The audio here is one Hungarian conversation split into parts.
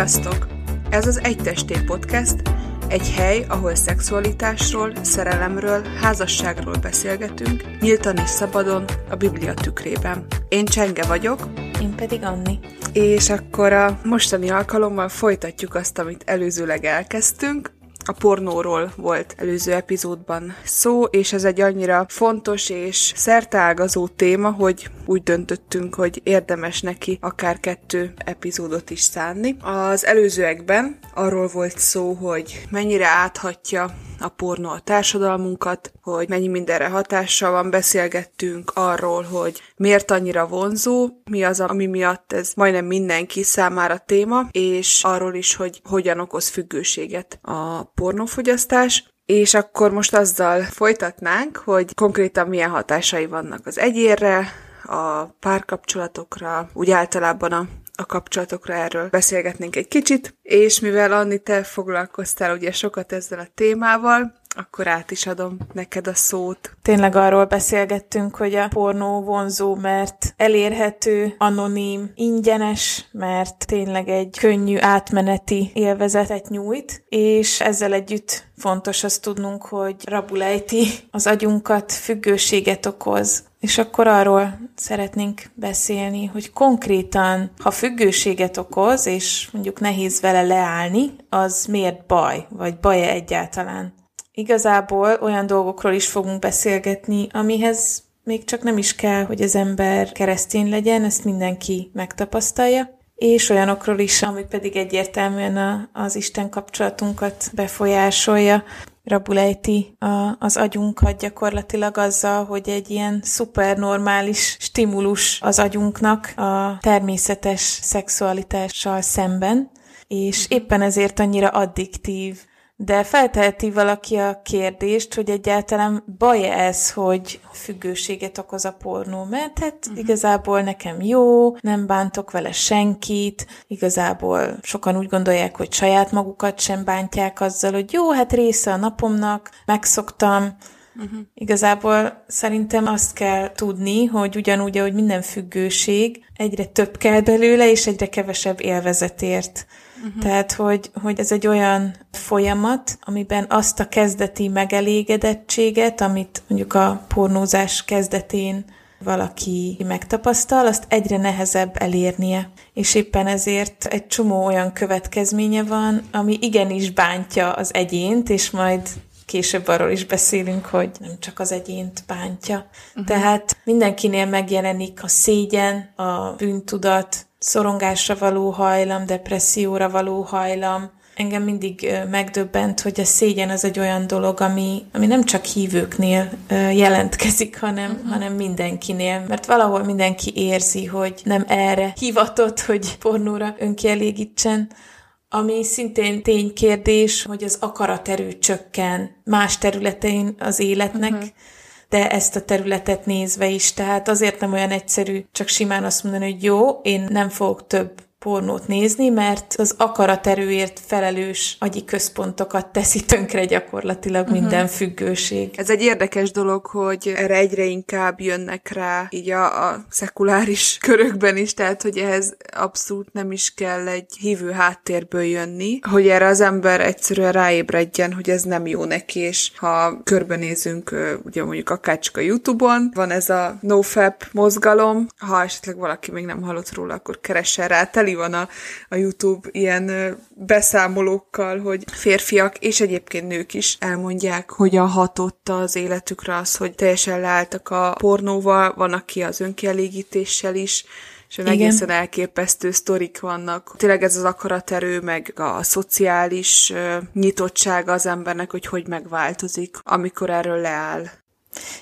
Sziasztok! Ez az Egy Testé Podcast, egy hely, ahol szexualitásról, szerelemről, házasságról beszélgetünk, nyíltan és szabadon, a Biblia tükrében. Én Csenge vagyok. Én pedig Anni. És akkor a mostani alkalommal folytatjuk azt, amit előzőleg elkezdtünk, a pornóról volt előző epizódban szó, és ez egy annyira fontos és szerteágazó téma, hogy úgy döntöttünk, hogy érdemes neki akár kettő epizódot is szánni. Az előzőekben arról volt szó, hogy mennyire áthatja a pornó a társadalmunkat, hogy mennyi mindenre hatással van, beszélgettünk arról, hogy miért annyira vonzó, mi az, ami miatt ez majdnem mindenki számára téma, és arról is, hogy hogyan okoz függőséget a pornófogyasztás, és akkor most azzal folytatnánk, hogy konkrétan milyen hatásai vannak az egyérre, a párkapcsolatokra, úgy általában a a kapcsolatokra erről beszélgetnénk egy kicsit, és mivel Anni, te foglalkoztál ugye sokat ezzel a témával, akkor át is adom neked a szót. Tényleg arról beszélgettünk, hogy a pornó vonzó, mert elérhető, anonim, ingyenes, mert tényleg egy könnyű átmeneti élvezetet nyújt, és ezzel együtt fontos azt tudnunk, hogy rabulejti az agyunkat, függőséget okoz, és akkor arról szeretnénk beszélni, hogy konkrétan, ha függőséget okoz, és mondjuk nehéz vele leállni, az miért baj, vagy baj-e egyáltalán? Igazából olyan dolgokról is fogunk beszélgetni, amihez még csak nem is kell, hogy az ember keresztény legyen, ezt mindenki megtapasztalja, és olyanokról is, ami pedig egyértelműen a, az Isten kapcsolatunkat befolyásolja, rabulejti a, az agyunkat gyakorlatilag azzal, hogy egy ilyen szupernormális stimulus az agyunknak a természetes szexualitással szemben, és éppen ezért annyira addiktív de felteheti valaki a kérdést, hogy egyáltalán baj ez, hogy függőséget okoz a pornó, mert hát uh-huh. igazából nekem jó, nem bántok vele senkit, igazából sokan úgy gondolják, hogy saját magukat sem bántják azzal, hogy jó, hát része a napomnak, megszoktam, Uh-huh. Igazából szerintem azt kell tudni, hogy ugyanúgy, ahogy minden függőség, egyre több kell belőle, és egyre kevesebb élvezetért. Uh-huh. Tehát, hogy, hogy ez egy olyan folyamat, amiben azt a kezdeti megelégedettséget, amit mondjuk a pornózás kezdetén valaki megtapasztal, azt egyre nehezebb elérnie. És éppen ezért egy csomó olyan következménye van, ami igenis bántja az egyént, és majd később arról is beszélünk, hogy nem csak az egyént bántja. Uh-huh. Tehát mindenkinél megjelenik a szégyen, a bűntudat, szorongásra való hajlam, depresszióra való hajlam. Engem mindig megdöbbent, hogy a szégyen az egy olyan dolog, ami, ami nem csak hívőknél jelentkezik, hanem, uh-huh. hanem mindenkinél. Mert valahol mindenki érzi, hogy nem erre hivatott, hogy pornóra önkielégítsen. Ami szintén ténykérdés, hogy az akaraterő csökken más területein az életnek, uh-huh de ezt a területet nézve is. Tehát azért nem olyan egyszerű csak simán azt mondani, hogy jó, én nem fogok több pornót nézni, mert az akaraterőért felelős agyi központokat teszi tönkre gyakorlatilag uh-huh. minden függőség. Ez egy érdekes dolog, hogy erre egyre inkább jönnek rá így a, a szekuláris körökben is, tehát hogy ehhez abszolút nem is kell egy hívő háttérből jönni, hogy erre az ember egyszerűen ráébredjen, hogy ez nem jó neki, és ha körbenézünk, ugye mondjuk akár csak a Youtube-on, van ez a nofap mozgalom, ha esetleg valaki még nem hallott róla, akkor keressen rá, teli teli van a, a YouTube ilyen beszámolókkal, hogy férfiak és egyébként nők is elmondják, hogy a hatott az életükre az, hogy teljesen leálltak a pornóval, van aki az önkielégítéssel is, és Igen. egészen elképesztő sztorik vannak. Tényleg ez az akaraterő, meg a, szociális nyitottsága az embernek, hogy hogy megváltozik, amikor erről leáll.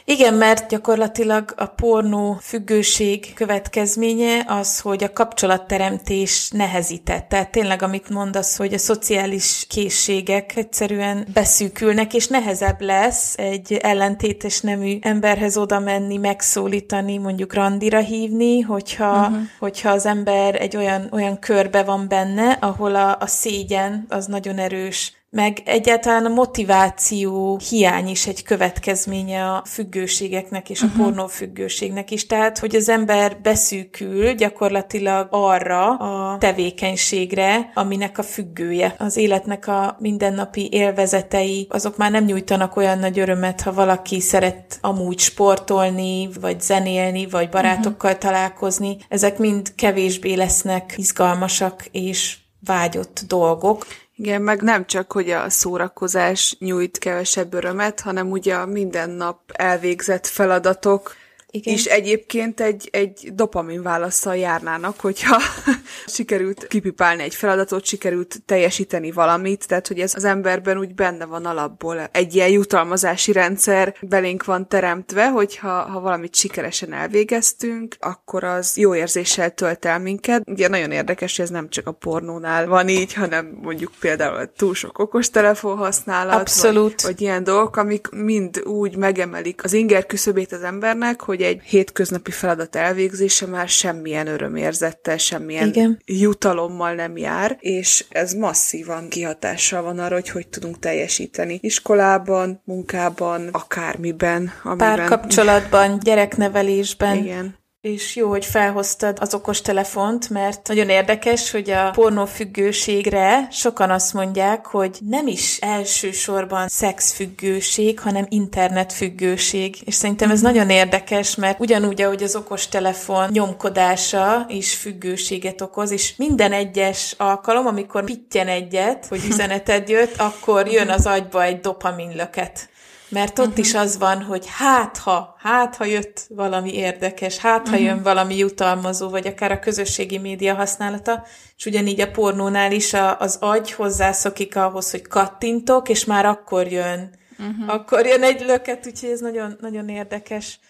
Igen, mert gyakorlatilag a pornó függőség következménye az, hogy a kapcsolatteremtés nehezített. Tehát tényleg, amit mondasz, hogy a szociális készségek egyszerűen beszűkülnek, és nehezebb lesz egy ellentétes nemű emberhez oda menni, megszólítani, mondjuk randira hívni, hogyha, uh-huh. hogyha az ember egy olyan, olyan körbe van benne, ahol a, a szégyen az nagyon erős meg egyáltalán a motiváció hiány is egy következménye a függőségeknek és a uh-huh. pornófüggőségnek is. Tehát, hogy az ember beszűkül gyakorlatilag arra a tevékenységre, aminek a függője. Az életnek a mindennapi élvezetei, azok már nem nyújtanak olyan nagy örömet, ha valaki szeret amúgy sportolni, vagy zenélni, vagy barátokkal uh-huh. találkozni. Ezek mind kevésbé lesznek izgalmasak és vágyott dolgok. Igen, meg nem csak, hogy a szórakozás nyújt kevesebb örömet, hanem ugye a minden nap elvégzett feladatok, igen. És egyébként egy, egy dopamin válaszsal járnának, hogyha sikerült kipipálni egy feladatot, sikerült teljesíteni valamit, tehát hogy ez az emberben úgy benne van alapból. Egy ilyen jutalmazási rendszer belénk van teremtve, hogyha ha valamit sikeresen elvégeztünk, akkor az jó érzéssel tölt el minket. Ugye nagyon érdekes, hogy ez nem csak a pornónál van így, hanem mondjuk például túl sok okostelefon használat, Abszolút. Vagy, vagy ilyen dolgok, amik mind úgy megemelik az inger küszöbét az embernek, hogy egy hétköznapi feladat elvégzése már semmilyen örömérzettel, semmilyen Igen. jutalommal nem jár, és ez masszívan kihatással van arra, hogy hogy tudunk teljesíteni iskolában, munkában, akármiben. Amiben... Párkapcsolatban, gyereknevelésben. Igen. És jó, hogy felhoztad az okostelefont, mert nagyon érdekes, hogy a pornófüggőségre sokan azt mondják, hogy nem is elsősorban szexfüggőség, hanem internetfüggőség. És szerintem ez nagyon érdekes, mert ugyanúgy, ahogy az okostelefon nyomkodása is függőséget okoz, és minden egyes alkalom, amikor pittyen egyet, hogy üzeneted jött, akkor jön az agyba egy dopaminlöket. Mert ott uh-huh. is az van, hogy hát ha, hát ha jött valami érdekes, hát ha uh-huh. jön valami jutalmazó, vagy akár a közösségi média használata, és ugyanígy a pornónál is a, az agy hozzászokik ahhoz, hogy kattintok, és már akkor jön, uh-huh. akkor jön egy löket, úgyhogy ez nagyon, nagyon érdekes.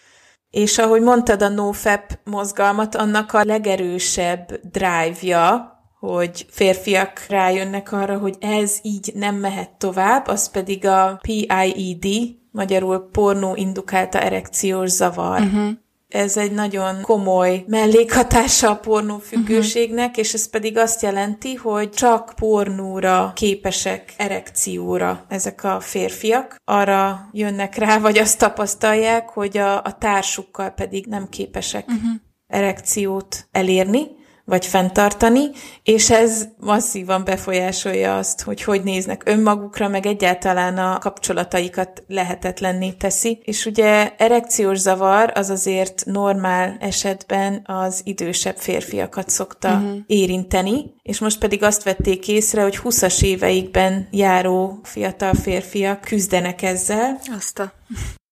És ahogy mondtad a NoFap mozgalmat, annak a legerősebb drive-ja, hogy férfiak rájönnek arra, hogy ez így nem mehet tovább, az pedig a PIED, magyarul pornó indukálta erekciós zavar. Uh-huh. Ez egy nagyon komoly mellékhatása a pornófüggőségnek, uh-huh. és ez pedig azt jelenti, hogy csak pornóra képesek erekcióra ezek a férfiak. Arra jönnek rá, vagy azt tapasztalják, hogy a, a társukkal pedig nem képesek uh-huh. erekciót elérni, vagy fenntartani, és ez masszívan befolyásolja azt, hogy hogy néznek önmagukra, meg egyáltalán a kapcsolataikat lehetetlenné teszi. És ugye erekciós zavar az azért normál esetben az idősebb férfiakat szokta uh-huh. érinteni, és most pedig azt vették észre, hogy 20-as éveikben járó fiatal férfiak küzdenek ezzel. Azt a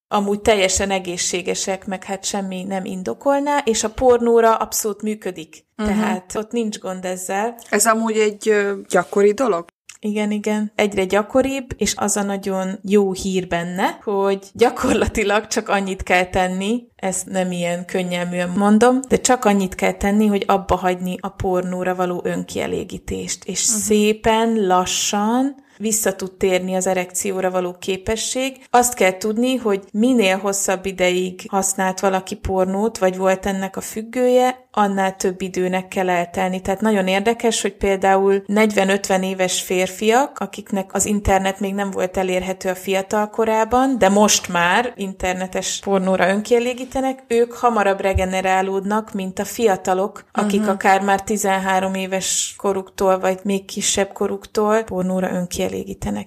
amúgy teljesen egészségesek, meg hát semmi nem indokolná, és a pornóra abszolút működik. Uh-huh. Tehát ott nincs gond ezzel. Ez amúgy egy ö, gyakori dolog? Igen, igen. Egyre gyakoribb, és az a nagyon jó hír benne, hogy gyakorlatilag csak annyit kell tenni, ezt nem ilyen könnyelműen mondom, de csak annyit kell tenni, hogy abba hagyni a pornóra való önkielégítést, és uh-huh. szépen, lassan, vissza tud térni az erekcióra való képesség. Azt kell tudni, hogy minél hosszabb ideig használt valaki pornót, vagy volt ennek a függője, annál több időnek kell eltelni. Tehát nagyon érdekes, hogy például 40-50 éves férfiak, akiknek az internet még nem volt elérhető a fiatal korában, de most már internetes pornóra önkielégítenek, ők hamarabb regenerálódnak, mint a fiatalok, akik uh-huh. akár már 13 éves koruktól, vagy még kisebb koruktól pornóra önkielégítenek.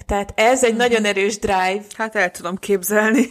Tehát ez egy uh-huh. nagyon erős drive. Hát el tudom képzelni.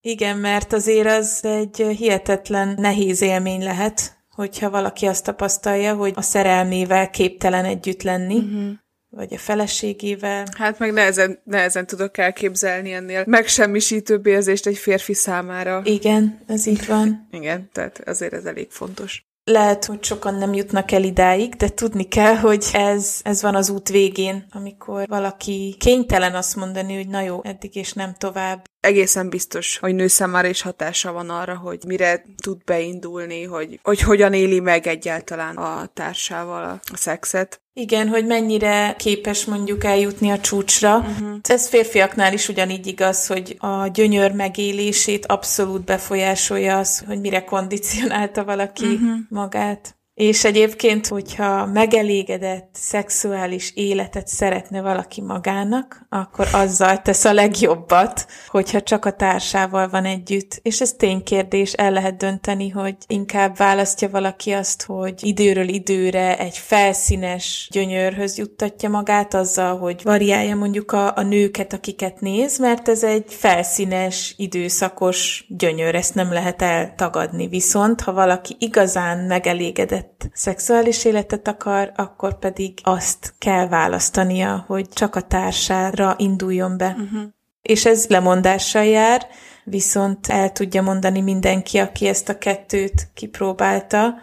Igen, mert azért az egy hihetetlen nehéz élmény lehet, hogyha valaki azt tapasztalja, hogy a szerelmével képtelen együtt lenni, uh-huh. vagy a feleségével. Hát meg nehezen, nehezen tudok elképzelni ennél megsemmisítőbb érzést egy férfi számára. Igen, ez így van. Igen, tehát azért ez elég fontos. Lehet, hogy sokan nem jutnak el idáig, de tudni kell, hogy ez, ez van az út végén, amikor valaki kénytelen azt mondani, hogy na jó, eddig és nem tovább. Egészen biztos, hogy nő számára is hatása van arra, hogy mire tud beindulni, hogy, hogy hogyan éli meg egyáltalán a társával a, szexet. Igen, hogy mennyire képes mondjuk eljutni a csúcsra. Uh-huh. Ez férfiaknál is ugyanígy igaz, hogy a gyönyör megélését abszolút befolyásolja az, hogy mire kondicionálta valaki uh-huh. magát. És egyébként, hogyha megelégedett szexuális életet szeretne valaki magának, akkor azzal tesz a legjobbat, hogyha csak a társával van együtt. És ez ténykérdés, el lehet dönteni, hogy inkább választja valaki azt, hogy időről időre egy felszínes gyönyörhöz juttatja magát azzal, hogy variálja mondjuk a, a nőket, akiket néz, mert ez egy felszínes, időszakos gyönyör, ezt nem lehet eltagadni. Viszont, ha valaki igazán megelégedett szexuális életet akar, akkor pedig azt kell választania, hogy csak a társára induljon be. Uh-huh. És ez lemondással jár, viszont el tudja mondani mindenki, aki ezt a kettőt kipróbálta,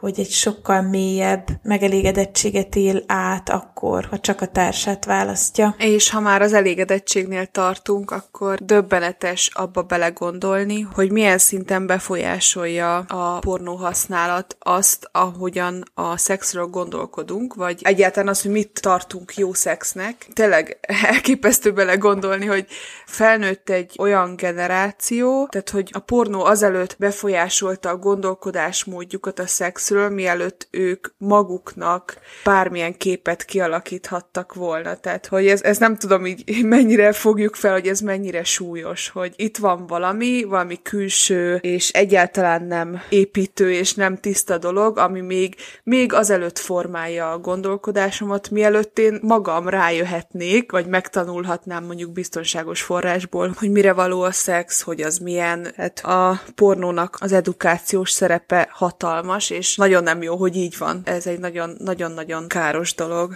hogy egy sokkal mélyebb megelégedettséget él át akkor, ha csak a társát választja. És ha már az elégedettségnél tartunk, akkor döbbenetes abba belegondolni, hogy milyen szinten befolyásolja a pornó használat azt, ahogyan a szexről gondolkodunk, vagy egyáltalán az, hogy mit tartunk jó szexnek. Tényleg elképesztő belegondolni, hogy felnőtt egy olyan generáció, tehát hogy a pornó azelőtt befolyásolta a gondolkodásmódjukat a szexről, Netflixről, mielőtt ők maguknak bármilyen képet kialakíthattak volna. Tehát, hogy ez, ez nem tudom így mennyire fogjuk fel, hogy ez mennyire súlyos, hogy itt van valami, valami külső, és egyáltalán nem építő, és nem tiszta dolog, ami még, még azelőtt formálja a gondolkodásomat, mielőtt én magam rájöhetnék, vagy megtanulhatnám mondjuk biztonságos forrásból, hogy mire való a szex, hogy az milyen. Hát a pornónak az edukációs szerepe hatalmas, és nagyon nem jó, hogy így van. Ez egy nagyon-nagyon-nagyon káros dolog.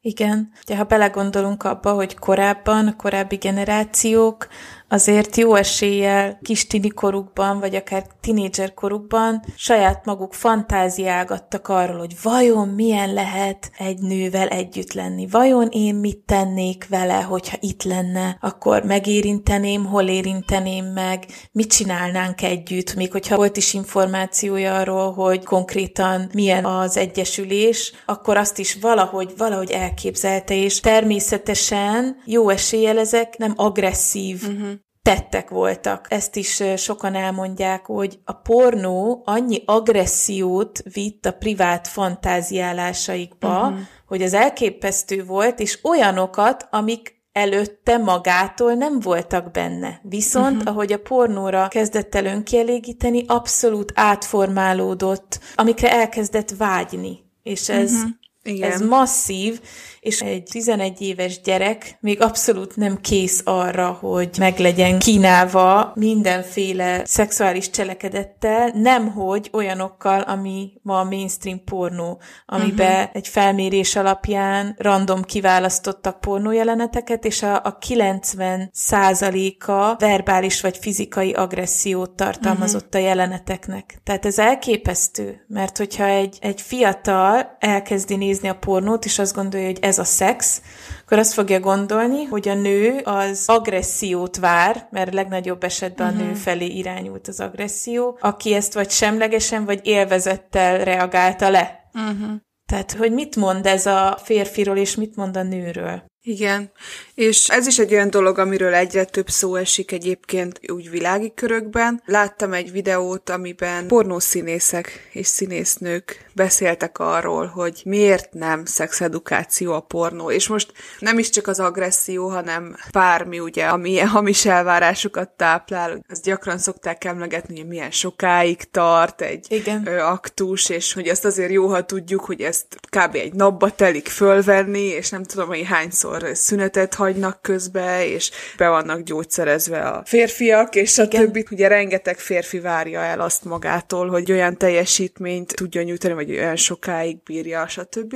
Igen, ugye ha belegondolunk abba, hogy korábban, korábbi generációk azért jó eséllyel kis tini korukban, vagy akár tinédzser korukban saját maguk fantáziálgattak arról, hogy vajon milyen lehet egy nővel együtt lenni, vajon én mit tennék vele, hogyha itt lenne, akkor megérinteném, hol érinteném meg, mit csinálnánk együtt, még hogyha volt is információja arról, hogy konkrétan milyen az egyesülés, akkor azt is valahogy, valahogy elképzelte, és természetesen jó eséllyel ezek nem agresszív uh-huh tettek voltak. Ezt is sokan elmondják, hogy a pornó annyi agressziót vitt a privát fantáziálásaikba, uh-huh. hogy az elképesztő volt, és olyanokat, amik előtte magától nem voltak benne. Viszont, uh-huh. ahogy a pornóra kezdett el önkielégíteni, abszolút átformálódott, amikre elkezdett vágyni. És ez, uh-huh. Igen. ez masszív, és egy 11 éves gyerek még abszolút nem kész arra, hogy meglegyen kínálva mindenféle szexuális cselekedettel, nemhogy olyanokkal, ami ma a mainstream pornó, amiben uh-huh. egy felmérés alapján random kiválasztottak pornójeleneteket, és a, a 90 százaléka verbális vagy fizikai agressziót tartalmazott uh-huh. a jeleneteknek. Tehát ez elképesztő, mert hogyha egy, egy fiatal elkezdi nézni a pornót, és azt gondolja, hogy ez a szex, akkor azt fogja gondolni, hogy a nő az agressziót vár, mert legnagyobb esetben uh-huh. a nő mhm. felé irányult az agresszió, aki ezt vagy semlegesen, vagy élvezettel reagálta le. Uh-huh. Tehát, hogy mit mond ez a férfiról, és mit mond a nőről? Igen, és ez is egy olyan dolog, amiről egyre több szó esik egyébként úgy világi körökben. Láttam egy videót, amiben pornószínészek és színésznők beszéltek arról, hogy miért nem szexedukáció a pornó. És most nem is csak az agresszió, hanem bármi, ugye, ami ilyen hamis elvárásokat táplál. Ezt gyakran szokták emlegetni, hogy milyen sokáig tart egy Igen. aktus, és hogy ezt azért jó, ha tudjuk, hogy ezt kb. egy napba telik fölvenni, és nem tudom, hogy hányszor szünetet hagynak közbe, és be vannak gyógyszerezve a férfiak, és a többi. Ugye rengeteg férfi várja el azt magától, hogy olyan teljesítményt tudjon nyújtani, vagy olyan sokáig bírja, stb.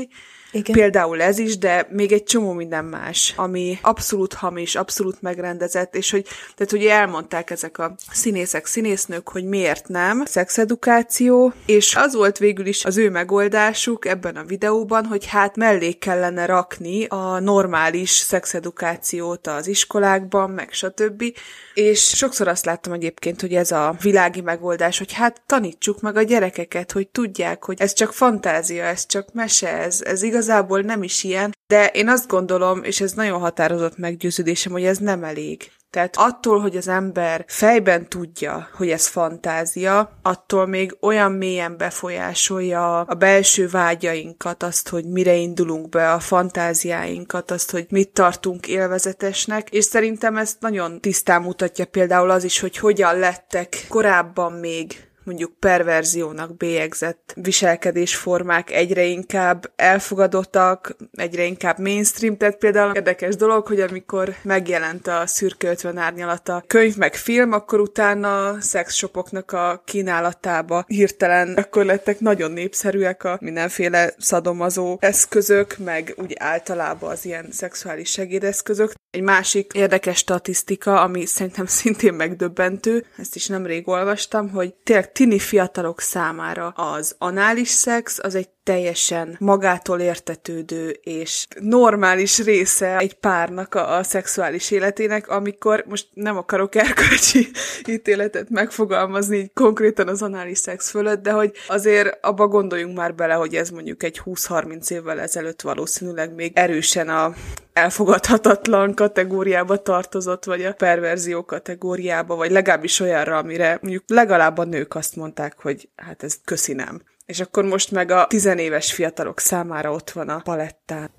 Igen. Például ez is, de még egy csomó minden más, ami abszolút hamis, abszolút megrendezett, és hogy, tehát ugye elmondták ezek a színészek, színésznők, hogy miért nem szexedukáció, és az volt végül is az ő megoldásuk ebben a videóban, hogy hát mellé kellene rakni a normális szexedukációt az iskolákban, meg stb. És sokszor azt láttam egyébként, hogy ez a világi megoldás, hogy hát tanítsuk meg a gyerekeket, hogy tudják, hogy ez csak fantázia, ez csak mese, ez, ez igaz igazából nem is ilyen, de én azt gondolom, és ez nagyon határozott meggyőződésem, hogy ez nem elég. Tehát attól, hogy az ember fejben tudja, hogy ez fantázia, attól még olyan mélyen befolyásolja a belső vágyainkat, azt, hogy mire indulunk be, a fantáziáinkat, azt, hogy mit tartunk élvezetesnek, és szerintem ezt nagyon tisztán mutatja például az is, hogy hogyan lettek korábban még mondjuk perverziónak bélyegzett viselkedésformák egyre inkább elfogadottak, egyre inkább mainstream, tehát például érdekes dolog, hogy amikor megjelent a szürke 50 árnyalata könyv meg film, akkor utána szexshopoknak a kínálatába hirtelen akkor lettek nagyon népszerűek a mindenféle szadomazó eszközök, meg úgy általában az ilyen szexuális segédeszközök. Egy másik érdekes statisztika, ami szerintem szintén megdöbbentő, ezt is nemrég olvastam, hogy tényleg tini fiatalok számára. Az anális szex az egy teljesen magától értetődő és normális része egy párnak a, a szexuális életének, amikor most nem akarok erkölcsi ítéletet megfogalmazni így konkrétan az anális szex fölött, de hogy azért abba gondoljunk már bele, hogy ez mondjuk egy 20-30 évvel ezelőtt valószínűleg még erősen a elfogadhatatlan kategóriába tartozott, vagy a perverzió kategóriába, vagy legalábbis olyanra, amire mondjuk legalább a nők azt mondták, hogy hát ez köszi nem. És akkor most meg a tizenéves fiatalok számára ott van a palettán.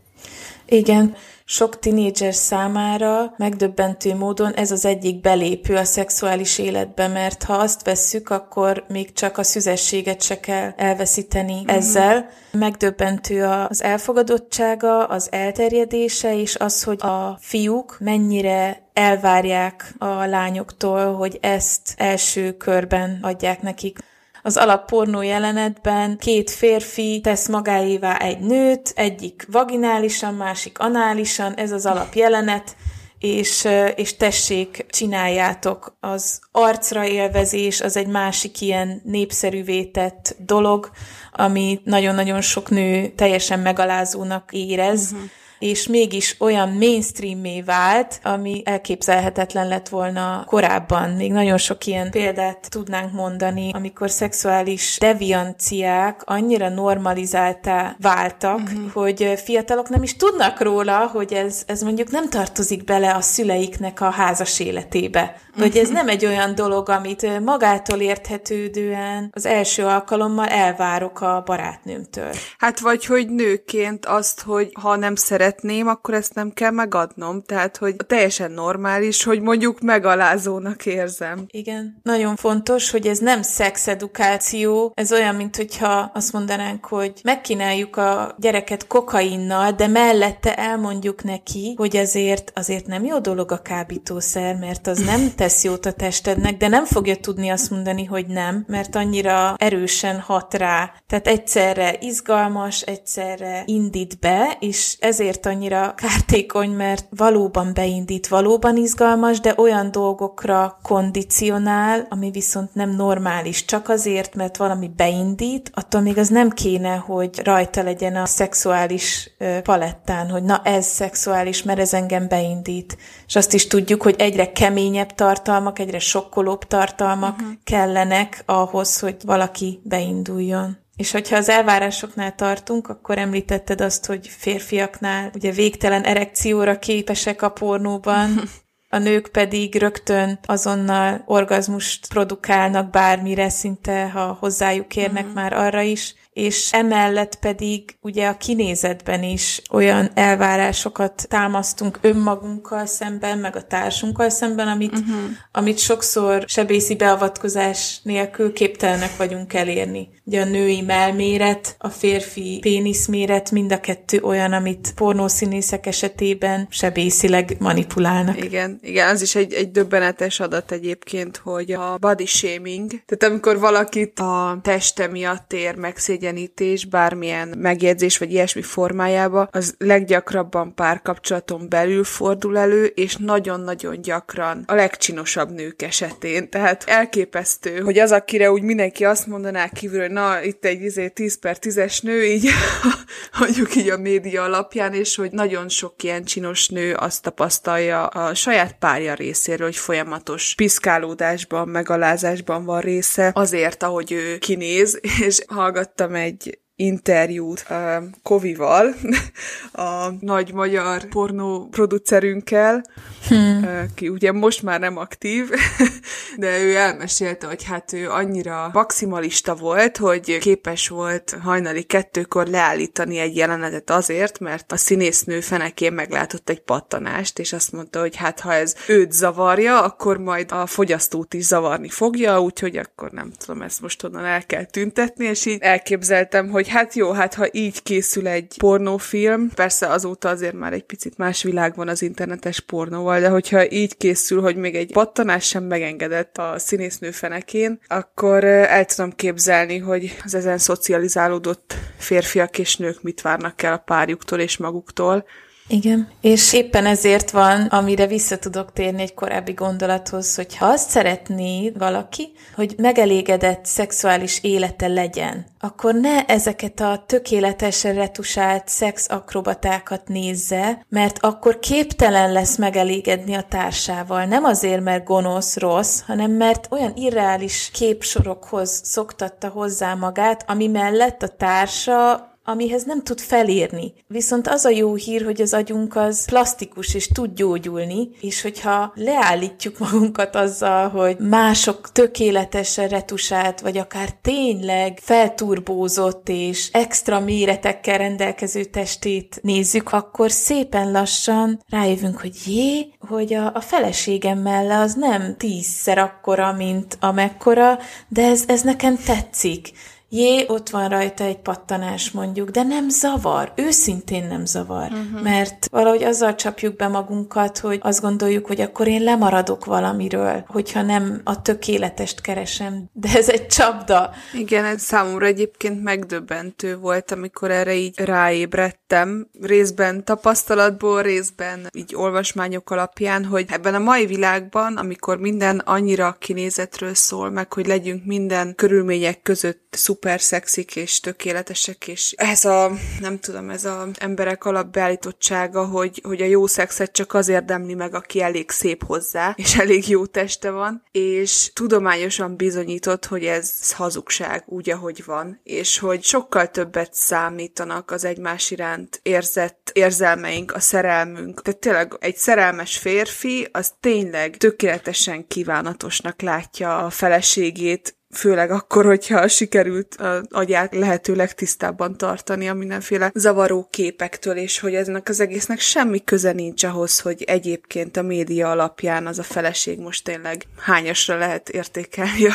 Igen, sok tinédzser számára megdöbbentő módon ez az egyik belépő a szexuális életbe, mert ha azt vesszük, akkor még csak a szüzességet se kell elveszíteni uh-huh. ezzel. Megdöbbentő az elfogadottsága, az elterjedése, és az, hogy a fiúk mennyire elvárják a lányoktól, hogy ezt első körben adják nekik az alap pornó jelenetben két férfi tesz magáévá egy nőt, egyik vaginálisan, másik análisan, ez az alap jelenet, és, és tessék, csináljátok. Az arcra élvezés az egy másik ilyen népszerűvé tett dolog, ami nagyon-nagyon sok nő teljesen megalázónak érez. Uh-huh és mégis olyan mainstreamé vált, ami elképzelhetetlen lett volna korábban. Még nagyon sok ilyen példát tudnánk mondani, amikor szexuális devianciák annyira normalizáltá váltak, uh-huh. hogy fiatalok nem is tudnak róla, hogy ez, ez mondjuk nem tartozik bele a szüleiknek a házas életébe. Hogy ez nem egy olyan dolog, amit magától érthetődően az első alkalommal elvárok a barátnőmtől. Hát vagy, hogy nőként azt, hogy ha nem szeretném, akkor ezt nem kell megadnom. Tehát, hogy teljesen normális, hogy mondjuk megalázónak érzem. Igen. Nagyon fontos, hogy ez nem szexedukáció, ez olyan, mint hogyha azt mondanánk, hogy megkínáljuk a gyereket kokainnal, de mellette elmondjuk neki, hogy azért, azért nem jó dolog a kábítószer, mert az nem tesz jót a testednek, de nem fogja tudni azt mondani, hogy nem, mert annyira erősen hat rá. Tehát egyszerre izgalmas, egyszerre indít be, és ezért annyira kártékony, mert valóban beindít, valóban izgalmas, de olyan dolgokra kondicionál, ami viszont nem normális. Csak azért, mert valami beindít, attól még az nem kéne, hogy rajta legyen a szexuális palettán, hogy na ez szexuális, mert ez engem beindít. És azt is tudjuk, hogy egyre keményebb tartalmak, egyre sokkolóbb tartalmak uh-huh. kellenek ahhoz, hogy valaki beinduljon. És hogyha az elvárásoknál tartunk, akkor említetted azt, hogy férfiaknál ugye végtelen erekcióra képesek a pornóban, a nők pedig rögtön azonnal orgazmust produkálnak bármire, szinte ha hozzájuk érnek uh-huh. már arra is, és emellett pedig ugye a kinézetben is olyan elvárásokat támasztunk önmagunkkal szemben, meg a társunkkal szemben, amit, uh-huh. amit sokszor sebészi beavatkozás nélkül képtelenek vagyunk elérni. Ugye a női melméret, a férfi péniszméret, mind a kettő olyan, amit pornószínészek esetében sebészileg manipulálnak. Igen, igen, az is egy, egy döbbenetes adat egyébként, hogy a body shaming, tehát amikor valakit a teste miatt ér megszégyenítés, bármilyen megjegyzés vagy ilyesmi formájába, az leggyakrabban párkapcsolaton belül fordul elő, és nagyon-nagyon gyakran a legcsinosabb nők esetén. Tehát elképesztő, hogy az, akire úgy mindenki azt mondaná kívül, na, itt egy izé 10 per 10-es nő, így mondjuk így a média alapján, és hogy nagyon sok ilyen csinos nő azt tapasztalja a saját párja részéről, hogy folyamatos piszkálódásban, megalázásban van része, azért, ahogy ő kinéz, és hallgattam egy interjút uh, Kovival, a nagy magyar pornó producerünkkel, hmm. uh, ki ugye most már nem aktív, de ő elmesélte, hogy hát ő annyira maximalista volt, hogy képes volt hajnali kettőkor leállítani egy jelenetet azért, mert a színésznő fenekén meglátott egy pattanást, és azt mondta, hogy hát ha ez őt zavarja, akkor majd a fogyasztót is zavarni fogja, úgyhogy akkor nem tudom, ezt most onnan el kell tüntetni, és így elképzeltem, hogy hát jó, hát ha így készül egy pornófilm, persze azóta azért már egy picit más világ van az internetes pornóval, de hogyha így készül, hogy még egy pattanás sem megengedett a színésznő fenekén, akkor el tudom képzelni, hogy az ezen szocializálódott férfiak és nők mit várnak el a párjuktól és maguktól, igen, és éppen ezért van, amire vissza tudok térni egy korábbi gondolathoz, hogy ha azt szeretné valaki, hogy megelégedett szexuális élete legyen, akkor ne ezeket a tökéletesen retusált szexakrobatákat nézze, mert akkor képtelen lesz megelégedni a társával. Nem azért, mert gonosz, rossz, hanem mert olyan irreális képsorokhoz szoktatta hozzá magát, ami mellett a társa amihez nem tud felérni. Viszont az a jó hír, hogy az agyunk az plastikus és tud gyógyulni, és hogyha leállítjuk magunkat azzal, hogy mások tökéletesen retusált, vagy akár tényleg felturbózott és extra méretekkel rendelkező testét nézzük, akkor szépen lassan rájövünk, hogy jé, hogy a, a feleségemmel az nem tízszer akkora, mint amekkora, de ez, ez nekem tetszik jé, ott van rajta egy pattanás mondjuk, de nem zavar, őszintén nem zavar, uh-huh. mert valahogy azzal csapjuk be magunkat, hogy azt gondoljuk, hogy akkor én lemaradok valamiről, hogyha nem a tökéletest keresem, de ez egy csapda. Igen, ez számomra egyébként megdöbbentő volt, amikor erre így ráébredtem, részben tapasztalatból, részben így olvasmányok alapján, hogy ebben a mai világban, amikor minden annyira kinézetről szól, meg hogy legyünk minden körülmények között szuper szuper szexik és tökéletesek, és ez a, nem tudom, ez a emberek alapbeállítottsága, hogy, hogy a jó szexet csak az érdemli meg, aki elég szép hozzá, és elég jó teste van, és tudományosan bizonyított, hogy ez hazugság, úgy, ahogy van, és hogy sokkal többet számítanak az egymás iránt érzett érzelmeink, a szerelmünk. Tehát tényleg egy szerelmes férfi, az tényleg tökéletesen kívánatosnak látja a feleségét, főleg akkor, hogyha sikerült a agyát lehetőleg tisztábban tartani a mindenféle zavaró képektől, és hogy ennek az egésznek semmi köze nincs ahhoz, hogy egyébként a média alapján az a feleség most tényleg hányasra lehet értékelni a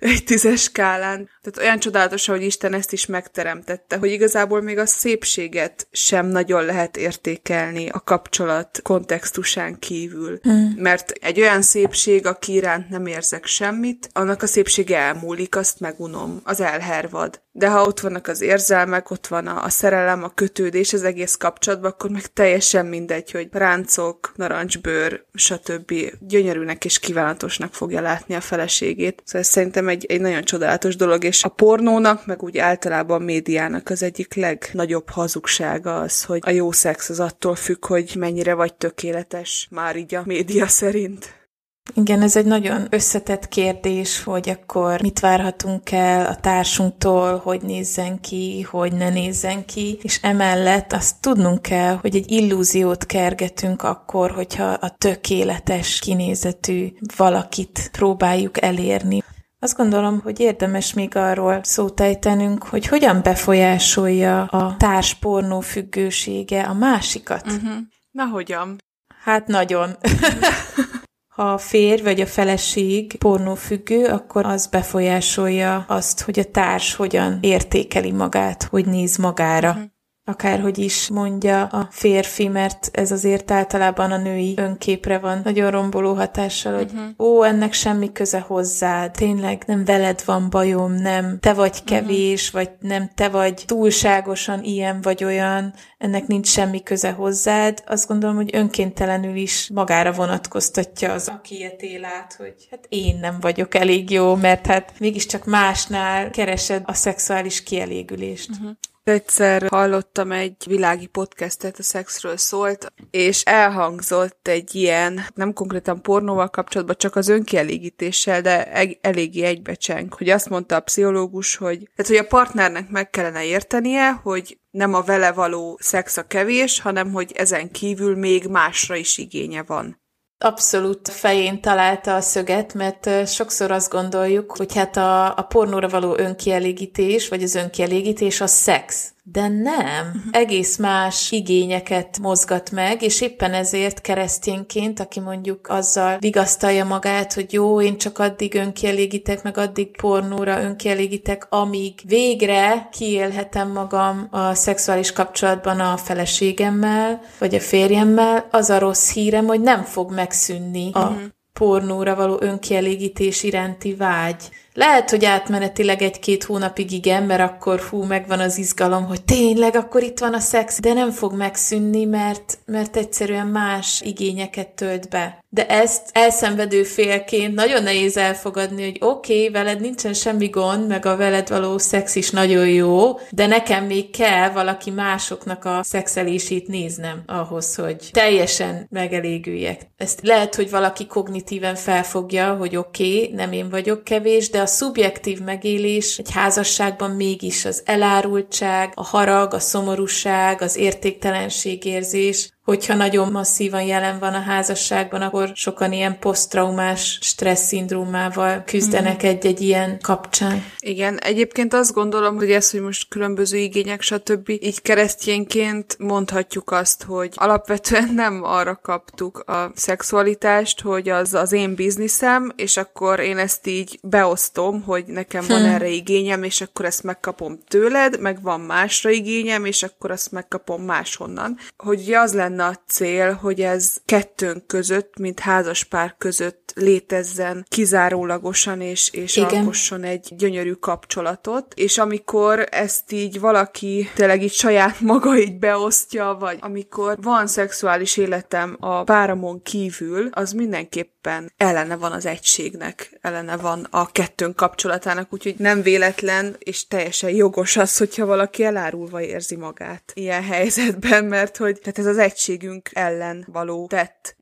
egy tízes skálán. Tehát olyan csodálatos, hogy Isten ezt is megteremtette, hogy igazából még a szépséget sem nagyon lehet értékelni a kapcsolat kontextusán kívül. Hmm. Mert egy olyan szépség, aki iránt nem érzek semmit, annak a szépsége elmúlik, azt megunom, az elhervad. De ha ott vannak az érzelmek, ott van a, a szerelem, a kötődés az egész kapcsolatban, akkor meg teljesen mindegy, hogy ráncok, narancsbőr, stb. gyönyörűnek és kívánatosnak fogja látni a feleségét. Szóval ez szerintem egy, egy nagyon csodálatos dolog, és a pornónak, meg úgy általában a médiának az egyik legnagyobb hazugsága az, hogy a jó szex az attól függ, hogy mennyire vagy tökéletes, már így a média szerint. Igen, ez egy nagyon összetett kérdés, hogy akkor mit várhatunk el a társunktól, hogy nézzen ki, hogy ne nézzen ki, és emellett azt tudnunk kell, hogy egy illúziót kergetünk akkor, hogyha a tökéletes kinézetű valakit próbáljuk elérni. Azt gondolom, hogy érdemes még arról szót ejtenünk, hogy hogyan befolyásolja a társpornó függősége a másikat. Uh-huh. Na hogyan? Hát nagyon. Ha a férj vagy a feleség pornófüggő, akkor az befolyásolja azt, hogy a társ hogyan értékeli magát, hogy néz magára. Akárhogy is mondja a férfi, mert ez azért általában a női önképre van nagyon romboló hatással, hogy uh-huh. ó, ennek semmi köze hozzád, tényleg nem veled van bajom, nem te vagy mhm. kevés, uh-huh. vagy nem te vagy túlságosan ilyen vagy olyan, ennek nincs semmi köze hozzád. Azt gondolom, hogy önkéntelenül is magára vonatkoztatja az, aki ilyet át, hogy hát én nem vagyok elég jó, mert hát mégiscsak másnál keresed a szexuális kielégülést. Uh-huh. Egyszer hallottam egy világi podcastet, a szexről szólt, és elhangzott egy ilyen, nem konkrétan pornóval kapcsolatban, csak az önkielégítéssel, de eléggé egybecseng, hogy azt mondta a pszichológus, hogy, tehát, hogy a partnernek meg kellene értenie, hogy nem a vele való szex a kevés, hanem hogy ezen kívül még másra is igénye van. Abszolút fején találta a szöget, mert sokszor azt gondoljuk, hogy hát a, a pornóra való önkielégítés, vagy az önkielégítés a szex. De nem, uh-huh. egész más igényeket mozgat meg, és éppen ezért keresztényként, aki mondjuk azzal vigasztalja magát, hogy jó, én csak addig önkielégítek, meg addig pornóra önkielégítek, amíg végre kiélhetem magam a szexuális kapcsolatban a feleségemmel, vagy a férjemmel, az a rossz hírem, hogy nem fog megszűnni a uh-huh. pornóra való önkielégítés iránti vágy. Lehet, hogy átmenetileg egy-két hónapig igen, mert akkor hú, megvan az izgalom, hogy tényleg akkor itt van a szex, de nem fog megszűnni, mert, mert egyszerűen más igényeket tölt be. De ezt elszenvedő félként nagyon nehéz elfogadni, hogy oké, okay, veled nincsen semmi gond, meg a veled való szex is nagyon jó, de nekem még kell valaki másoknak a szexelését néznem ahhoz, hogy teljesen megelégüljek. Ezt lehet, hogy valaki kognitíven felfogja, hogy oké, okay, nem én vagyok kevés, de a szubjektív megélés egy házasságban mégis az elárultság, a harag, a szomorúság, az értéktelenségérzés, hogyha nagyon masszívan jelen van a házasságban, akkor sokan ilyen posztraumás stressz szindrómával küzdenek mm. egy-egy ilyen kapcsán. Igen, egyébként azt gondolom, hogy ez, hogy most különböző igények, stb. így keresztényként mondhatjuk azt, hogy alapvetően nem arra kaptuk a szexualitást, hogy az az én bizniszem, és akkor én ezt így beosztom, hogy nekem van hm. erre igényem, és akkor ezt megkapom tőled, meg van másra igényem, és akkor azt megkapom máshonnan. Hogy az lenne lenne a cél, hogy ez kettőnk között, mint házaspár között létezzen kizárólagosan, és, és alkosson egy gyönyörű kapcsolatot. És amikor ezt így valaki tényleg így saját maga így beosztja, vagy amikor van szexuális életem a páramon kívül, az mindenképpen ellene van az egységnek, ellene van a kettőnk kapcsolatának, úgyhogy nem véletlen, és teljesen jogos az, hogyha valaki elárulva érzi magát ilyen helyzetben, mert hogy tehát ez az egység egységünk ellen való tett.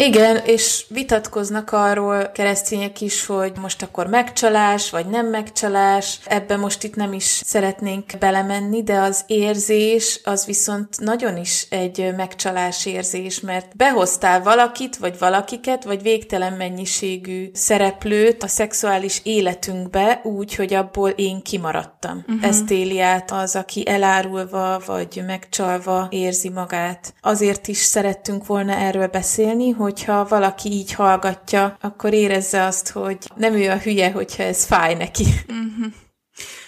Igen, és vitatkoznak arról keresztények is, hogy most akkor megcsalás, vagy nem megcsalás. Ebbe most itt nem is szeretnénk belemenni, de az érzés az viszont nagyon is egy megcsalás érzés, mert behoztál valakit, vagy valakiket, vagy végtelen mennyiségű szereplőt a szexuális életünkbe úgy, hogy abból én kimaradtam. Uh-huh. Ezt éli át az, aki elárulva, vagy megcsalva érzi magát. Azért is szerettünk volna erről beszélni, hogy hogyha valaki így hallgatja, akkor érezze azt, hogy nem ő a hülye, hogyha ez fáj neki. Uh-huh.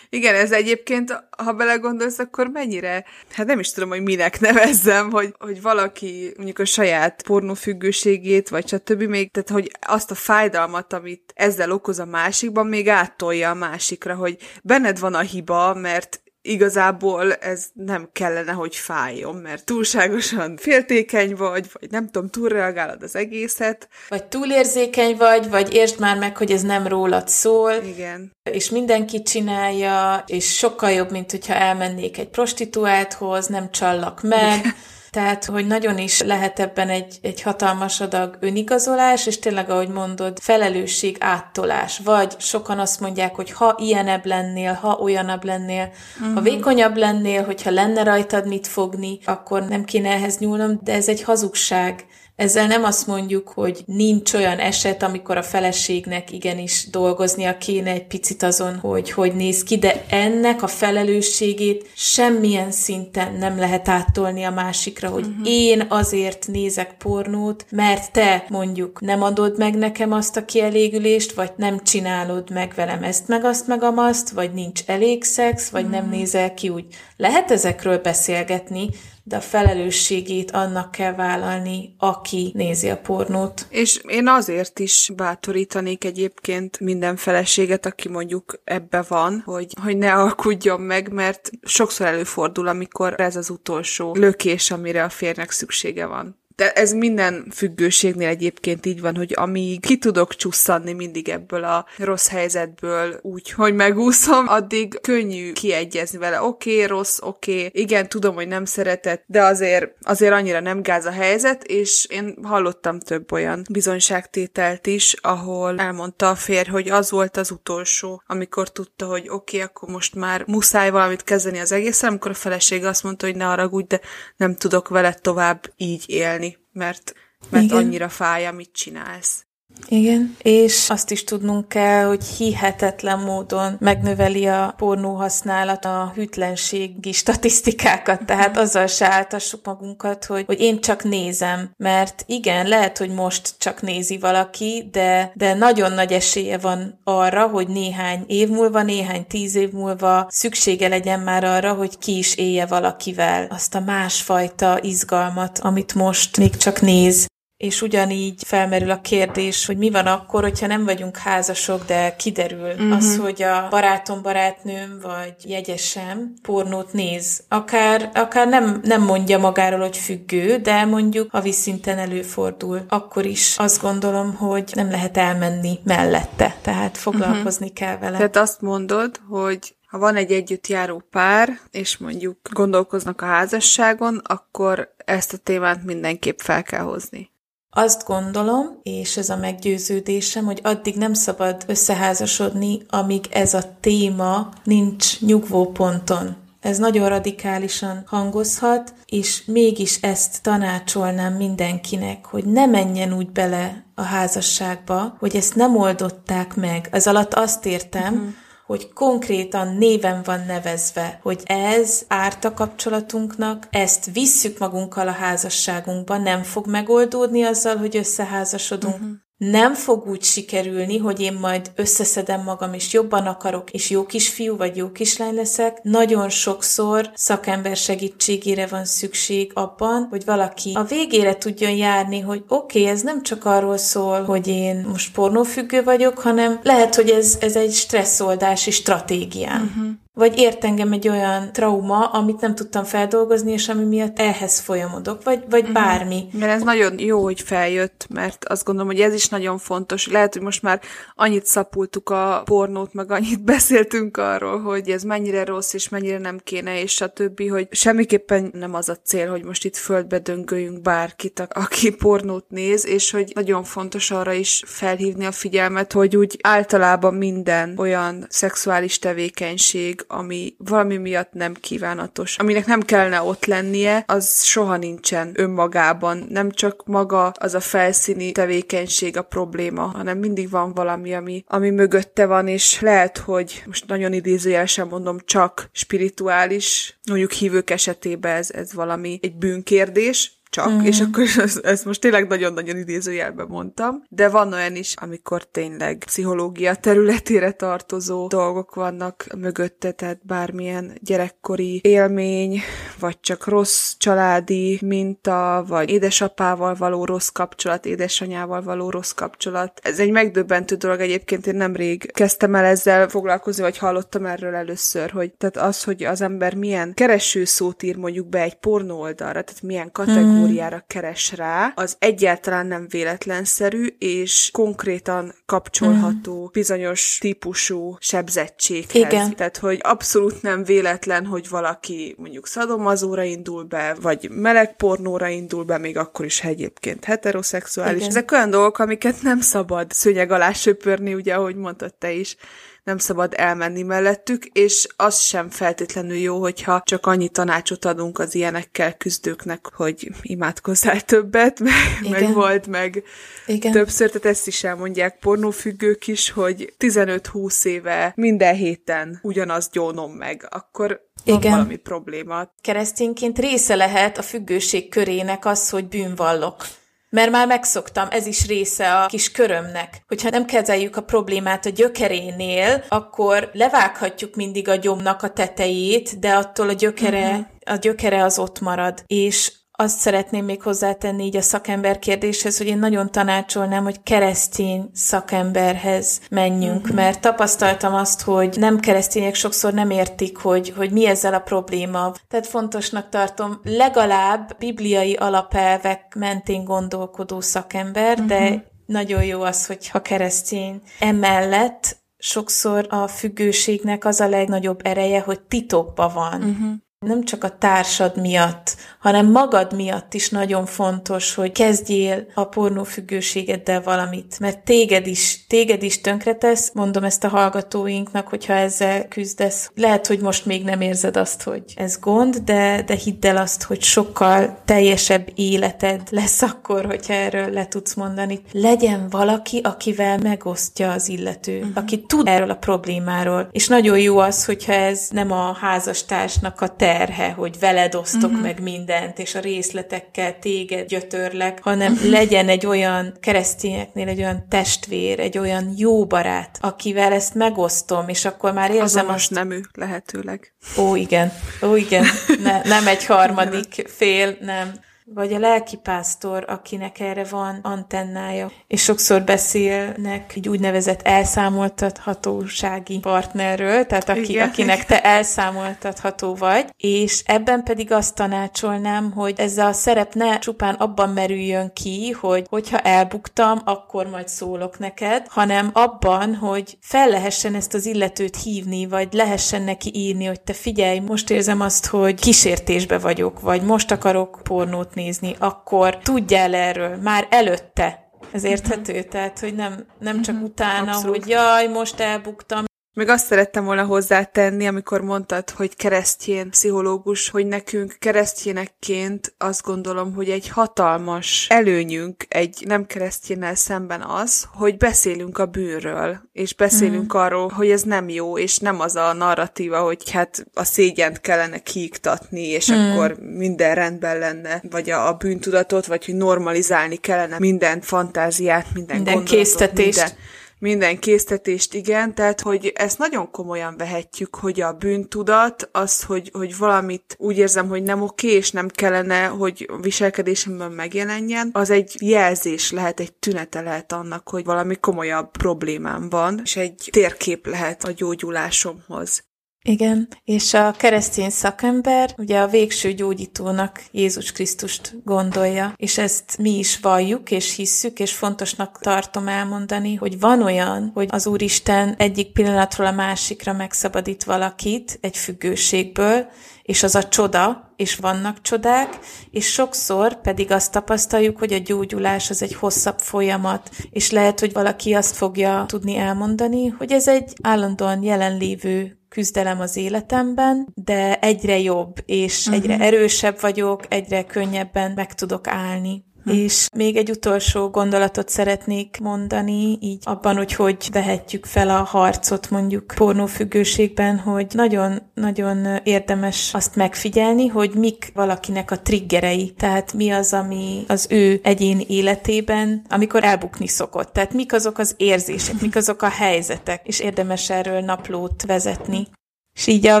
Igen, ez egyébként, ha belegondolsz, akkor mennyire, hát nem is tudom, hogy minek nevezzem, hogy, hogy valaki mondjuk a saját pornófüggőségét, vagy stb. még, tehát hogy azt a fájdalmat, amit ezzel okoz a másikban, még áttolja a másikra, hogy benned van a hiba, mert igazából ez nem kellene, hogy fájjon, mert túlságosan féltékeny vagy, vagy nem tudom, túlreagálod az egészet. Vagy túlérzékeny vagy, vagy értsd már meg, hogy ez nem rólad szól. Igen. És mindenki csinálja, és sokkal jobb, mint hogyha elmennék egy prostituálthoz, nem csallak meg. Tehát, hogy nagyon is lehet ebben egy, egy hatalmas adag önigazolás, és tényleg, ahogy mondod, felelősség áttolás. Vagy sokan azt mondják, hogy ha ilyenebb lennél, ha olyanabb lennél, uh-huh. ha mhm. vékonyabb lennél, hogyha lenne rajtad mit fogni, akkor nem kéne ehhez nyúlnom, de ez egy hazugság. Ezzel nem azt mondjuk, hogy nincs olyan eset, amikor a feleségnek igenis dolgoznia kéne egy picit azon, hogy hogy néz ki, de ennek a felelősségét semmilyen szinten nem lehet áttolni a másikra, hogy uh-huh. én azért nézek pornót, mert te mondjuk nem adod meg nekem azt a kielégülést, vagy nem csinálod meg velem ezt, meg azt, meg amazt, vagy nincs elég szex, vagy uh-huh. nem nézel ki úgy. Lehet ezekről beszélgetni, de a felelősségét annak kell vállalni, aki nézi a pornót. És én azért is bátorítanék egyébként minden feleséget, aki mondjuk ebbe van, hogy, hogy ne alkudjon meg, mert sokszor előfordul, amikor ez az utolsó lökés, amire a férnek szüksége van. De ez minden függőségnél egyébként így van, hogy amíg ki tudok csusszanni mindig ebből a rossz helyzetből úgy, hogy megúszom, addig könnyű kiegyezni vele. Oké, okay, rossz, oké, okay. igen, tudom, hogy nem szeretett, de azért, azért annyira nem gáz a helyzet, és én hallottam több olyan bizonyságtételt is, ahol elmondta a férj, hogy az volt az utolsó, amikor tudta, hogy oké, okay, akkor most már muszáj valamit kezdeni az egészen, amikor a feleség azt mondta, hogy ne haragudj, de nem tudok vele tovább így élni, mert, mert Igen. annyira fáj, amit csinálsz. Igen, és azt is tudnunk kell, hogy hihetetlen módon megnöveli a pornó használat a hűtlenségi statisztikákat, tehát azzal se áltassuk magunkat, hogy, hogy én csak nézem, mert igen, lehet, hogy most csak nézi valaki, de, de nagyon nagy esélye van arra, hogy néhány év múlva, néhány tíz év múlva szüksége legyen már arra, hogy ki is élje valakivel azt a másfajta izgalmat, amit most még csak néz és ugyanígy felmerül a kérdés, hogy mi van akkor, hogyha nem vagyunk házasok, de kiderül uh-huh. az, hogy a barátom, barátnőm vagy jegyesem pornót néz. Akár, akár nem, nem mondja magáról, hogy függő, de mondjuk a szinten előfordul. Akkor is azt gondolom, hogy nem lehet elmenni mellette, tehát foglalkozni uh-huh. kell vele. Tehát azt mondod, hogy ha van egy együtt járó pár, és mondjuk gondolkoznak a házasságon, akkor ezt a témát mindenképp fel kell hozni. Azt gondolom, és ez a meggyőződésem, hogy addig nem szabad összeházasodni, amíg ez a téma nincs nyugvó ponton. Ez nagyon radikálisan hangozhat, és mégis ezt tanácsolnám mindenkinek, hogy ne menjen úgy bele a házasságba, hogy ezt nem oldották meg. Ez alatt azt értem, uh-huh hogy konkrétan néven van nevezve, hogy ez árt a kapcsolatunknak, ezt visszük magunkkal a házasságunkban, nem fog megoldódni azzal, hogy összeházasodunk, uh-huh nem fog úgy sikerülni, hogy én majd összeszedem magam, és jobban akarok, és jó kisfiú vagy jó kislány leszek. Nagyon sokszor szakember segítségére van szükség abban, hogy valaki a végére tudjon járni, hogy oké, okay, ez nem csak arról szól, hogy én most pornófüggő vagyok, hanem lehet, hogy ez, ez egy stresszoldási stratégiám. Uh-huh vagy ért engem egy olyan trauma, amit nem tudtam feldolgozni, és ami miatt ehhez folyamodok, vagy, vagy uh-huh. bármi. Mert ez nagyon jó, hogy feljött, mert azt gondolom, hogy ez is nagyon fontos. Lehet, hogy most már annyit szapultuk a pornót, meg annyit beszéltünk arról, hogy ez mennyire rossz, és mennyire nem kéne, és a többi, hogy semmiképpen nem az a cél, hogy most itt földbe döngöljünk bárkit, aki pornót néz, és hogy nagyon fontos arra is felhívni a figyelmet, hogy úgy általában minden olyan szexuális tevékenység, ami valami miatt nem kívánatos, aminek nem kellene ott lennie, az soha nincsen önmagában. Nem csak maga az a felszíni tevékenység a probléma, hanem mindig van valami, ami, ami mögötte van, és lehet, hogy most nagyon idézőjelesen mondom, csak spirituális, mondjuk hívők esetében ez, ez valami egy bűnkérdés, csak, mm. és akkor ezt, ezt most tényleg nagyon-nagyon idézőjelben mondtam, de van olyan is, amikor tényleg pszichológia területére tartozó dolgok vannak mögötte, tehát bármilyen gyerekkori élmény, vagy csak rossz családi minta, vagy édesapával való rossz kapcsolat, édesanyával való rossz kapcsolat. Ez egy megdöbbentő dolog egyébként, én nemrég kezdtem el ezzel foglalkozni, vagy hallottam erről először, hogy tehát az, hogy az ember milyen kereső szót ír mondjuk be egy pornó oldalra, tehát milyen kategóriát kategóriára keres rá, az egyáltalán nem véletlenszerű, és konkrétan kapcsolható mm. bizonyos típusú sebzettséghez. Igen. Tehát, hogy abszolút nem véletlen, hogy valaki mondjuk szadomazóra indul be, vagy melegpornóra indul be, még akkor is egyébként heteroszexuális. Igen. Ezek olyan dolgok, amiket nem szabad szőnyeg alá söpörni, ugye, ahogy mondtad te is nem szabad elmenni mellettük, és az sem feltétlenül jó, hogyha csak annyi tanácsot adunk az ilyenekkel küzdőknek, hogy imádkozzál többet, meg, meg volt meg Igen. többször, tehát ezt is elmondják pornófüggők is, hogy 15-20 éve minden héten ugyanazt gyónom meg, akkor van Igen. valami probléma. Keresztényként része lehet a függőség körének az, hogy bűnvallok mert már megszoktam, ez is része a kis körömnek. Hogyha nem kezeljük a problémát a gyökerénél, akkor levághatjuk mindig a gyomnak a tetejét, de attól a gyökere, uh-huh. a gyökere az ott marad. És azt szeretném még hozzátenni így a szakember kérdéshez, hogy én nagyon tanácsolnám, hogy keresztény szakemberhez menjünk, uh-huh. mert tapasztaltam azt, hogy nem keresztények sokszor nem értik, hogy, hogy mi ezzel a probléma. Tehát fontosnak tartom legalább bibliai alapelvek mentén gondolkodó szakember, uh-huh. de nagyon jó az, hogyha keresztény. Emellett sokszor a függőségnek az a legnagyobb ereje, hogy titokban van. Uh-huh nem csak a társad miatt, hanem magad miatt is nagyon fontos, hogy kezdjél a pornófüggőségeddel valamit, mert téged is, téged is tönkretesz, mondom ezt a hallgatóinknak, hogyha ezzel küzdesz. Lehet, hogy most még nem érzed azt, hogy ez gond, de, de hidd el azt, hogy sokkal teljesebb életed lesz akkor, hogyha erről le tudsz mondani. Legyen valaki, akivel megosztja az illető, uh-huh. aki tud erről a problémáról. És nagyon jó az, hogyha ez nem a házastársnak a te terhe, hogy veled osztok uh-huh. meg mindent, és a részletekkel téged gyötörlek, hanem uh-huh. legyen egy olyan keresztényeknél egy olyan testvér, egy olyan jó barát, akivel ezt megosztom, és akkor már érzem Azonos azt... nemű lehetőleg. Ó, igen. Ó, igen. Ne, nem egy harmadik fél, nem vagy a lelkipásztor, akinek erre van antennája, és sokszor beszélnek egy úgynevezett elszámoltathatósági partnerről, tehát aki, akinek te elszámoltatható vagy, és ebben pedig azt tanácsolnám, hogy ez a szerep ne csupán abban merüljön ki, hogy hogyha elbuktam, akkor majd szólok neked, hanem abban, hogy fel lehessen ezt az illetőt hívni, vagy lehessen neki írni, hogy te figyelj, most érzem azt, hogy kísértésbe vagyok, vagy most akarok pornót nézni, akkor tudjál erről már előtte. Ez érthető? Tehát, hogy nem, nem csak uh-huh. utána, Abszolút. hogy jaj, most elbuktam, meg azt szerettem volna hozzátenni, amikor mondtad, hogy keresztjén pszichológus, hogy nekünk keresztjénekként azt gondolom, hogy egy hatalmas előnyünk egy nem keresztjénnel szemben az, hogy beszélünk a bűnről, és beszélünk mm. arról, hogy ez nem jó, és nem az a narratíva, hogy hát a szégyent kellene kiiktatni, és mm. akkor minden rendben lenne, vagy a, a bűntudatot, vagy hogy normalizálni kellene minden fantáziát, minden, minden késztetést. Minden minden késztetést, igen, tehát hogy ezt nagyon komolyan vehetjük, hogy a bűntudat, az, hogy, hogy valamit úgy érzem, hogy nem oké, és nem kellene, hogy viselkedésemben megjelenjen, az egy jelzés lehet, egy tünete lehet annak, hogy valami komolyabb problémám van, és egy térkép lehet a gyógyulásomhoz. Igen, és a keresztény szakember ugye a végső gyógyítónak Jézus Krisztust gondolja, és ezt mi is valljuk és hisszük, és fontosnak tartom elmondani, hogy van olyan, hogy az Úristen egyik pillanatról a másikra megszabadít valakit egy függőségből, és az a csoda, és vannak csodák, és sokszor pedig azt tapasztaljuk, hogy a gyógyulás az egy hosszabb folyamat, és lehet, hogy valaki azt fogja tudni elmondani, hogy ez egy állandóan jelenlévő küzdelem az életemben, de egyre jobb, és uh-huh. egyre erősebb vagyok, egyre könnyebben meg tudok állni. Hm. És még egy utolsó gondolatot szeretnék mondani, így abban, hogy hogy vehetjük fel a harcot mondjuk pornófüggőségben, hogy nagyon-nagyon érdemes azt megfigyelni, hogy mik valakinek a triggerei, tehát mi az, ami az ő egyén életében, amikor elbukni szokott. Tehát mik azok az érzések, mik azok a helyzetek, és érdemes erről naplót vezetni. És így a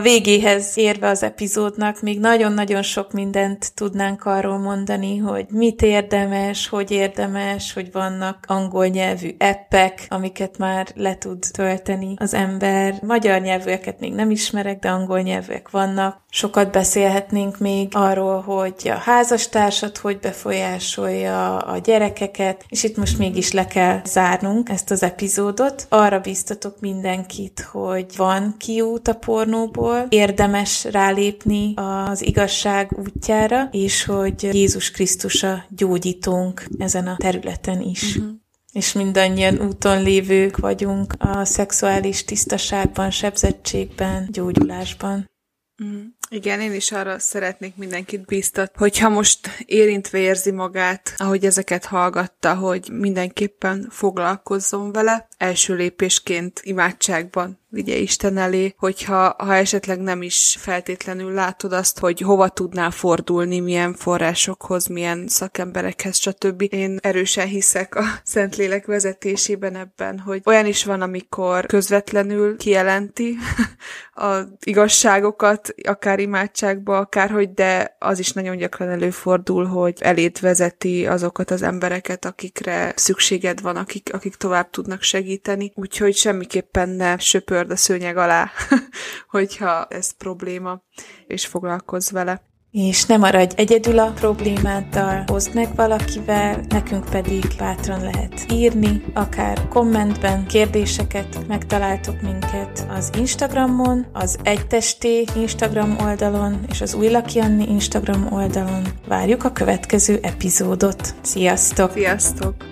végéhez érve az epizódnak még nagyon-nagyon sok mindent tudnánk arról mondani, hogy mit érdemes, hogy érdemes, hogy vannak angol nyelvű appek, amiket már le tud tölteni az ember. Magyar nyelvűeket még nem ismerek, de angol nyelvűek vannak. Sokat beszélhetnénk még arról, hogy a házastársat hogy befolyásolja a gyerekeket, és itt most mégis le kell zárnunk ezt az epizódot. Arra biztatok mindenkit, hogy van kiút a por pornóból, érdemes rálépni az igazság útjára, és hogy Jézus Krisztus a gyógyítónk ezen a területen is. Uh-huh és mindannyian úton lévők vagyunk a szexuális tisztaságban, sebzettségben, gyógyulásban. Mm. Igen, én is arra szeretnék mindenkit bíztatni, hogyha most érintve érzi magát, ahogy ezeket hallgatta, hogy mindenképpen foglalkozzon vele, első lépésként imádságban vigye Isten elé, hogyha ha esetleg nem is feltétlenül látod azt, hogy hova tudnál fordulni, milyen forrásokhoz, milyen szakemberekhez, stb. Én erősen hiszek a Szentlélek vezetésében ebben, hogy olyan is van, amikor közvetlenül kijelenti az igazságokat, akár imádságba, akárhogy, de az is nagyon gyakran előfordul, hogy elét vezeti azokat az embereket, akikre szükséged van, akik, akik tovább tudnak segíteni. Úgyhogy semmiképpen ne söpörd a szőnyeg alá, hogyha ez probléma, és foglalkozz vele és ne maradj egyedül a problémáddal, hozd meg valakivel, nekünk pedig bátran lehet írni, akár kommentben kérdéseket, megtaláltok minket az Instagramon, az Egytesté Instagram oldalon és az Új Anni Instagram oldalon. Várjuk a következő epizódot. Sziasztok! Sziasztok!